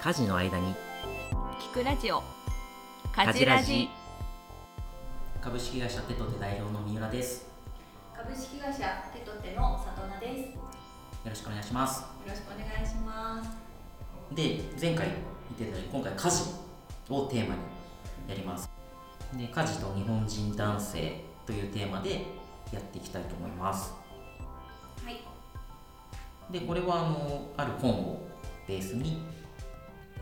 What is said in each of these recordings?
家事の間に聞くラジオ家事ラジ株式会社テトテ代表の三浦です。株式会社テトテの里奈ですよよろしくお願いします。ろしくお願いしますで、前回言ってたように今回家事をテーマにやります。で、家事と日本人男性というテーマでやっていきたいと思います。はい。で、これはあのある本をベースに、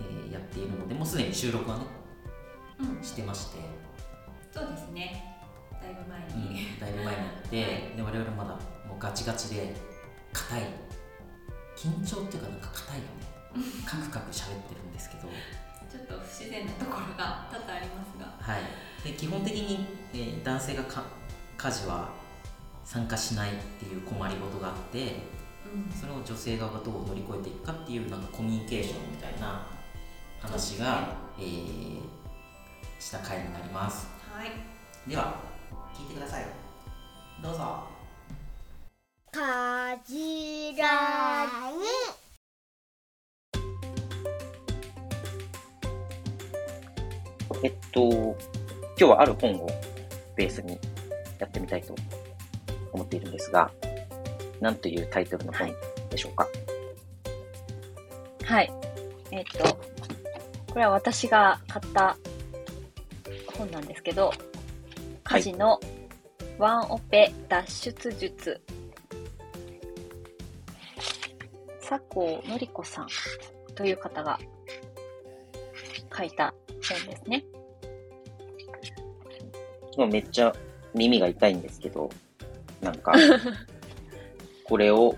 えーやっているので、もうすでに収録はねうん。してまして、そうですね。だいぶ前うんに、だいぶ前にやって、で我々まだもうガチガチで硬い緊張っていうかなんか硬いよね。カクカク喋ってるんですけど。ちょっと不自然なところが多々ありますが。はい。で基本的に、えー男性がか家事は参加しないっていう困りごとがあってうん。それを女性側がどう乗り越えていくかっていうなんかコミュニケーションみたいな話が、えーした回になります。はい。では聞いてください。どうぞ。かじらに。えっと、今日はある本をベースにやってみたいと思っているんですが、なんというタイトルの本でしょうか？はい。えっと、これは私が買った本なんですけど、家事のワンオペ脱出術。佐藤のり子さんという方が書いた本ですね。今めっちゃ耳が痛いんですけど、なんか、これを、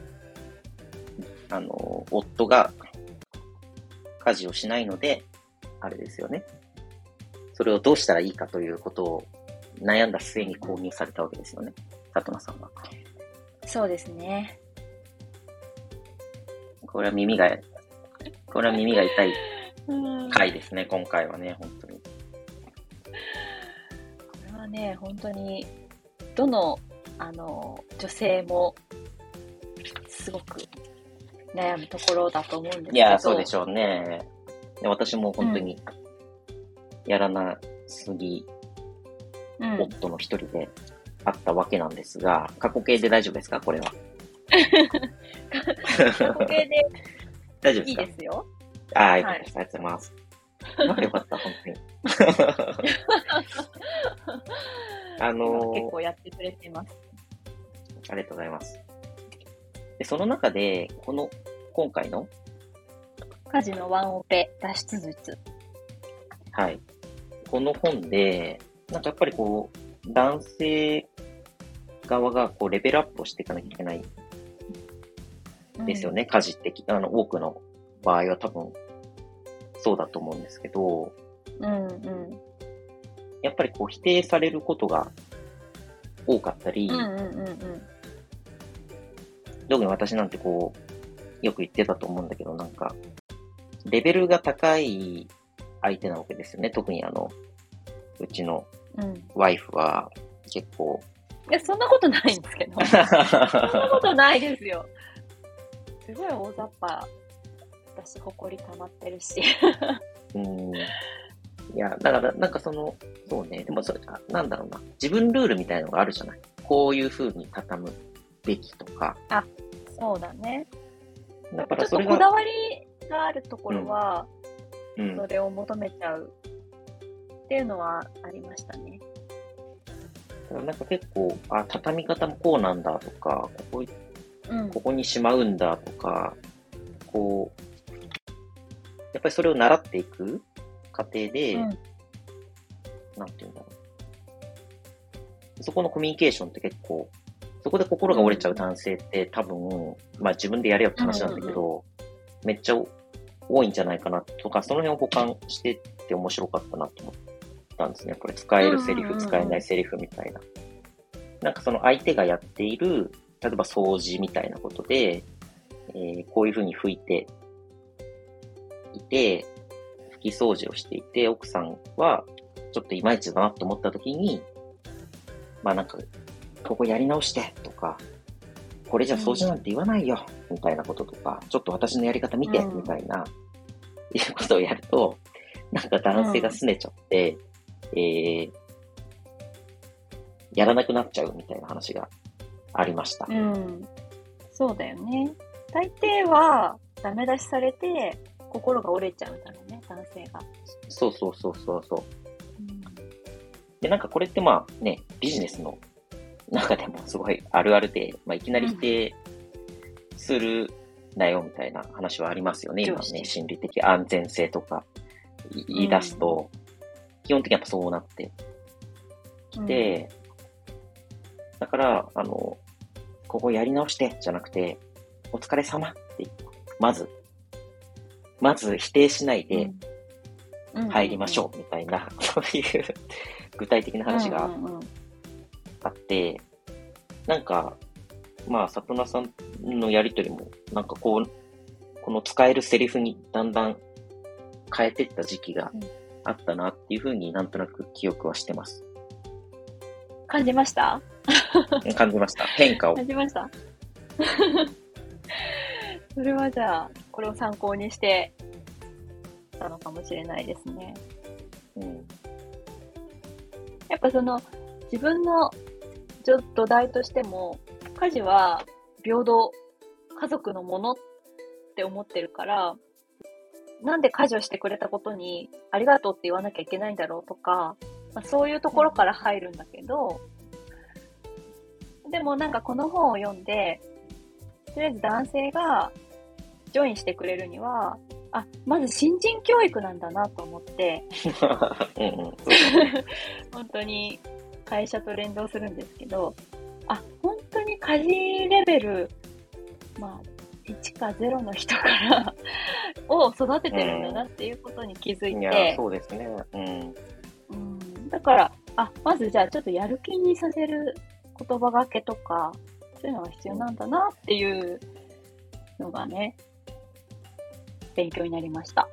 あの、夫が家事をしないので、あれですよね。それをどうしたらいいかということを悩んだ末に購入されたわけですよね。里奈さんは。そうですね。これは耳が、これは耳が痛い回ですね、今回はね、本当に。れはね、本当に、どの、あの、女性も、すごく悩むところだと思うんですけど。いや、そうでしょうね。で私も本当に、やらなすぎ、うん。夫の一人であったわけなんですが、過去形で大丈夫ですか？これは。過去形でい い大丈夫ですか？ですよ。ああ、よかったです。ありがとうございます。あよかった、本当に。あのー結構やってくれてます。ありがとうございます。で、その中で、この、今回の、家事のワンオペ脱出術。はい。この本で、なんかやっぱりこう、男性側がこう、レベルアップをしていかなきゃいけないですよね。家事ってき、あの、多くの場合は多分、そうだと思うんですけど、うんうん。やっぱりこう、否定されることが多かったり、うんうんうんうん。特に私なんてこう、よく言ってたと思うんだけど、なんか、レベルが高い相手なわけですよね。特にあの、うちのうん。ワイフは結構、いや、そんなことないんですけど。そんなことないですよ。すごい大雑把。私、誇り溜まってるし。うん。いや、だから、なんかその、そうね、でもそれ、あなんだろうな、自分ルールみたいなのがあるじゃない。こういう風に畳むべきとか。そうだね。だちょっからそれが、とこだわりがあるところは、うんそ。れを求めちゃうっていうのはありましたね。なんか結構、あ、畳み方もこうなんだとか、ここ、うんここにしまうんだとか、こう、やっぱりそれを習っていく過程で、うんなんていうんだろう。そこのコミュニケーションって結構、そこで心が折れちゃう男性って多分、まあ自分でやれよって話なんだけど、めっちゃ多いんじゃないかなとか、その辺を補完してって面白かったなと思ったんですね。これ使えるセリフ、使えないセリフみたいな。なんかその相手がやっている、例えば掃除みたいなことで、えーこういうふうに拭いていて、拭き掃除をしていて、奥さんはちょっといまいちだなと思った時に、まあなんか、ここやり直してとか、これじゃ掃除なんて言わないよ、みたいなこととか、ちょっと私のやり方見て、うんみたいな、いうことをやると、なんか男性が拗ねちゃって、えー、やらなくなっちゃうみたいな話がありました。うん。そうだよね。大抵は、ダメ出しされて、心が折れちゃうんだろうね、男性が。そうそうそうそうそう。うんで、なんかこれってまあね、ビジネスの中でもすごいあるあるで、まあいきなり否定するなよみたいな話はありますよね、今上司ね、心理的安全性とか。い言い出すと、基本的にやっぱそうなってきて、だから、あの、ここやり直してじゃなくて、お疲れ様って、まず、まず否定しないでうん。入りましょうみたいな、そういう具体的な話がうんうんうんあって、なんか、まあ、里奈さんのやりとりも、なんかこう、この使えるセリフにだんだん変えてった時期がうんあったなっていうふうになんとなく記憶はしてます。感じました？感じました。変化を。感じました？それはじゃあ、これを参考にしてたのかもしれないですね。うん。やっぱその、自分のちょっと土台としても、家事は平等、家族のものって思ってるから、なんで家事をしてくれたことにありがとうって言わなきゃいけないんだろうとか、まあ、そういうところから入るんだけど、でもなんかこの本を読んで、とりあえず男性がジョインしてくれるには、あ、まず新人教育なんだなと思って、うんうん。本当に会社と連動するんですけど、あ、本当に家事レベル、まあ、1か0の人から を育ててるんだなっていうことに気づいいや、て、そうですね。うん。うん、だから、あ、まずじゃあちょっとやる気にさせる言葉がけとか、そういうのが必要なんだなっていうのがね、勉強になりました。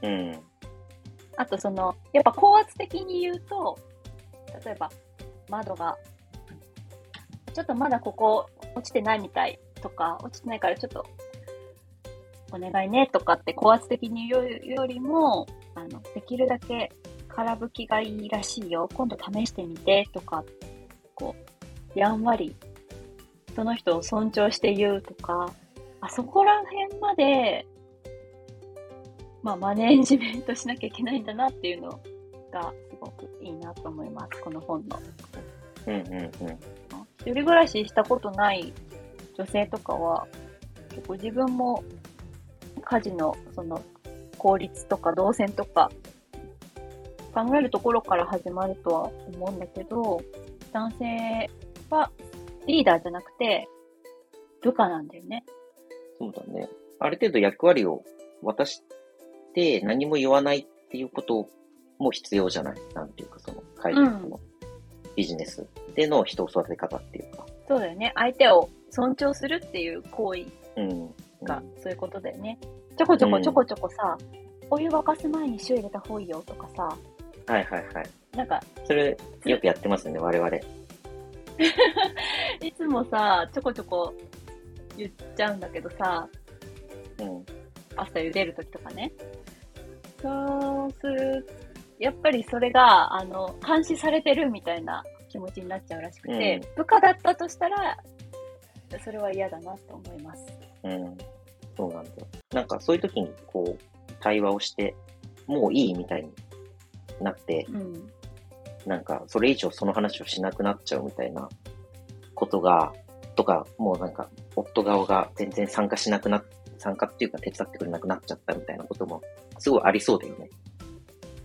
うん。あとその、やっぱ高圧的に言うと、例えば窓が、ちょっとまだここ落ちてないみたいとか、落ちてないからちょっとお願いねとかって高圧的に言うよりも、あの、できるだけ空拭きがいいらしいよ。今度試してみてとか、こう、やんわり、その人を尊重して言うとか、あそこら辺までまあ、マネージメントしなきゃいけないんだなっていうのをがすごくいいなと思います、この本の。うんうんうん。一人暮らししたことない女性とかは、結構自分も家事のその効率とか動線とか考えるところから始まるとは思うんだけど、男性はリーダーじゃなくて部下なんだよね。そうだね。ある程度役割を渡して何も言わないっていうことも必要じゃないなんていうか、その会社のビジネスでの人を育て方っていうか。そうだよね。相手を尊重するっていう行為うん。が、そういうことだよね。ちょこちょこちょこちょこさ、お湯沸かす前に塩入れた方がいいよとかさ、はいはいはい。なんか、それ、よくやってますね、我々。いつもさ、ちょこちょこ言っちゃうんだけどさ、うん。朝茹でるときとかね。そうする、やっぱりそれが、あの、監視されてるみたいな気持ちになっちゃうらしくて、部下だったとしたら、それは嫌だなと思います。うん。そうなんだよ。なんかそういう時に、こう、対話をして、もういいみたいになって、うん。なんか、それ以上その話をしなくなっちゃうみたいなことが、とか、もうなんか、夫側が全然参加しなくなっ、参加っていうか手伝ってくれなくなっちゃったみたいなことも、すごいありそうだよね。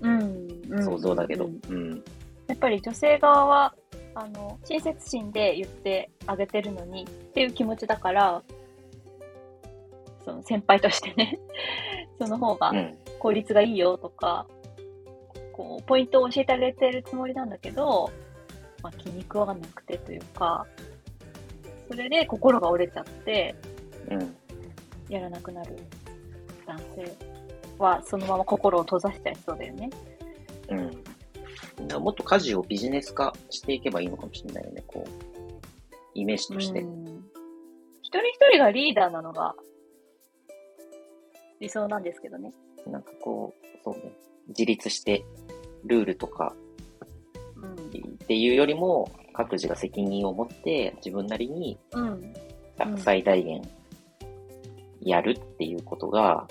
うん。うん想像だけど。やっぱり女性側は、あの、親切心で言ってあげてるのにっていう気持ちだから、その先輩としてね、その方がうん。効率がいいよとか、こう、ポイントを教えてあげてるつもりなんだけど、まあ、気に食わなくてというか、それで心が折れちゃって、うん。やらなくなる男性は、そのまま心を閉ざしちゃいそうだよね。うん。もっと家事をビジネス化していけばいいのかもしれないよね、こう。イメージとして。うん人がリーダーなのが理想なんですけどね。なんかこう、そうね、自立してルールとかうん。っていうよりも、各自が責任を持って自分なりにん最大限やるっていうことが、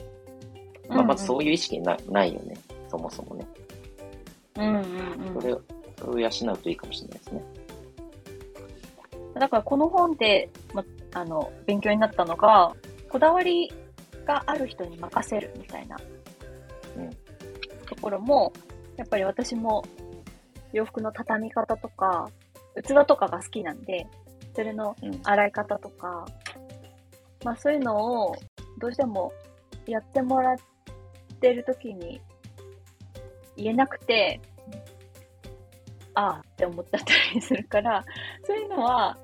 まあ、うんうんまずそういう意識なないよね、そもそもね。うんうんうん。それを、それを養うといいかもしれないですね。だからこの本で、ま、あの、勉強になったのが、こだわりがある人に任せるみたいな、うんところも、やっぱり私も洋服の畳み方とか、器とかが好きなんで、それのうん。洗い方とか、まあそういうのをどうしてもやってもらってる時に言えなくて、ああって思っちゃったりするから、そういうのは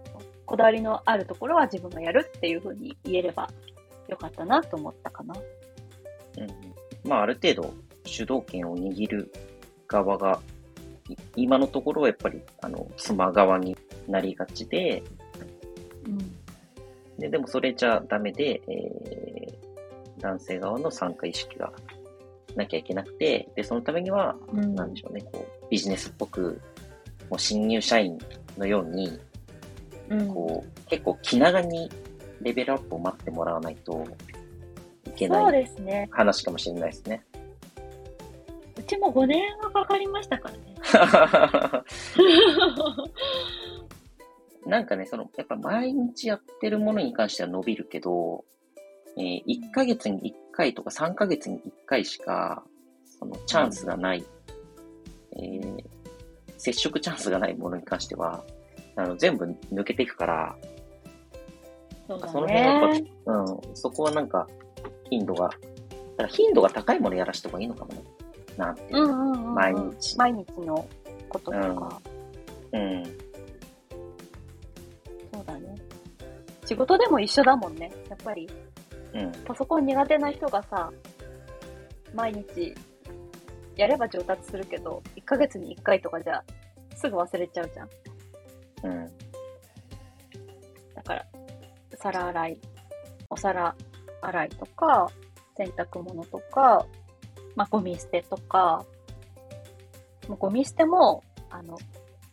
こだわりのあるところは自分がやるっていうふうに言えればよかったなと思ったかな。うん。まあ、ある程度主導権を握る側が、い今のところはやっぱり、あの、妻側になりがちで、うん。で、でもそれじゃダメで、えー、男性側の参加意識がなきゃいけなくて、で、そのためには、うん。なんでしょうね、こう、ビジネスっぽく、もう新入社員のように、うん、こう、結構気長にレベルアップを待ってもらわないといけない。話かもしれないですね。うちも5年がかかりましたからね。なんかね、その、やっぱ毎日やってるものに関しては伸びるけど、えー1ヶ月に1回とか3ヶ月に1回しか、そのチャンスがない、えー接触チャンスがないものに関しては、あの全部抜けていくから、そうだその辺はやっね。ぱ、うん、そこはなんか、頻度が、だから頻度が高いものやらした方がいいのかもね。なんていうう。んうんうんうん。毎日毎日のこととか。うん。そうだね。仕事でも一緒だもんね。やっぱり、うん。パソコン苦手な人がさ、毎日やれば上達するけど、1ヶ月に1回とかじゃすぐ忘れちゃうじゃん。うん。だから、皿洗い、お皿洗いとか、洗濯物とか、まあ、ゴミ捨てとか、もうゴミ捨ても、あの、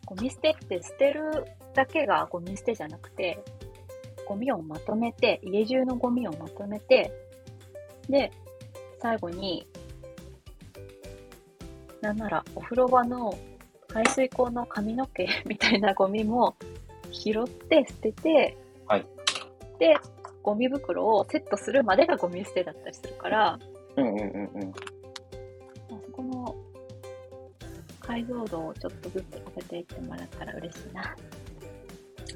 ゴミ捨てって捨てるだけがゴミ捨てじゃなくて、ゴミをまとめて、家中のゴミをまとめて、で、最後に、なんならお風呂場の排水口の髪の毛 みたいなゴミも拾って捨てて、はいで、ゴミ袋をセットするまでがゴミ捨てだったりするから、うんうんうんうん。そこの解像度をちょっとずつ上げていってもらったら嬉しいな。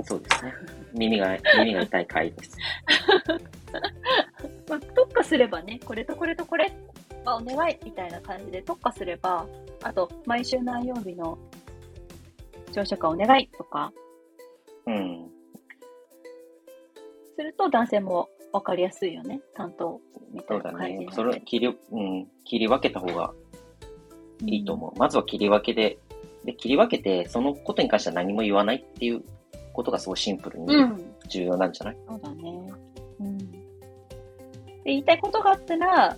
そうですね。耳が、耳が痛い回です。まあ、特化すればね、これとこれとこれはお願いみたいな感じで特化すれば、あと、毎週何曜日の朝食はお願いとかうん。すると男性も分かりやすいよね、担当みたそだいうな感じにな。って。ねそれを切り、うん、切り分けた方がいいと思う。まずは切り分けで、で、切り分けて、そのことに関しては何も言わないっていうことがすごいシンプルうん。にうん。重要なんじゃない、そうだね。うん。で、言いたいことがあったら、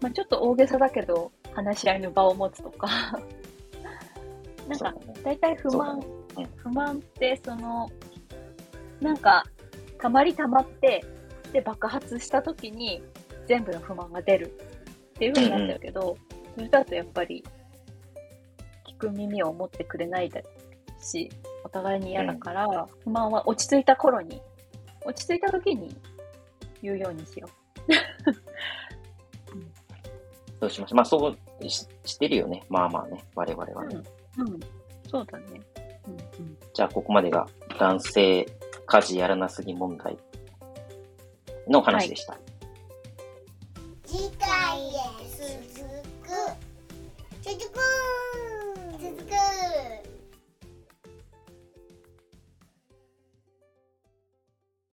まあ、ちょっと大げさだけど、話し合いの場を持つとか。なんか。大体不満、そうだね不満って、その、なんか、たまりたまって、で、爆発した時に、全部の不満が出るっていう風になっちゃうけど、それだとやっぱり、聞く耳を持ってくれないだし、お互いに嫌だから、不満は落ち着いた頃に、落ち着いた時に言うようにしよそ うしましょう。まあ、そうししてるよね。まあまあね。我々はう。ね。うん。うん。そうだね。うんうん。じゃあ、ここまでが男性家事やらなすぎ問題の話でした。次回へ続く続く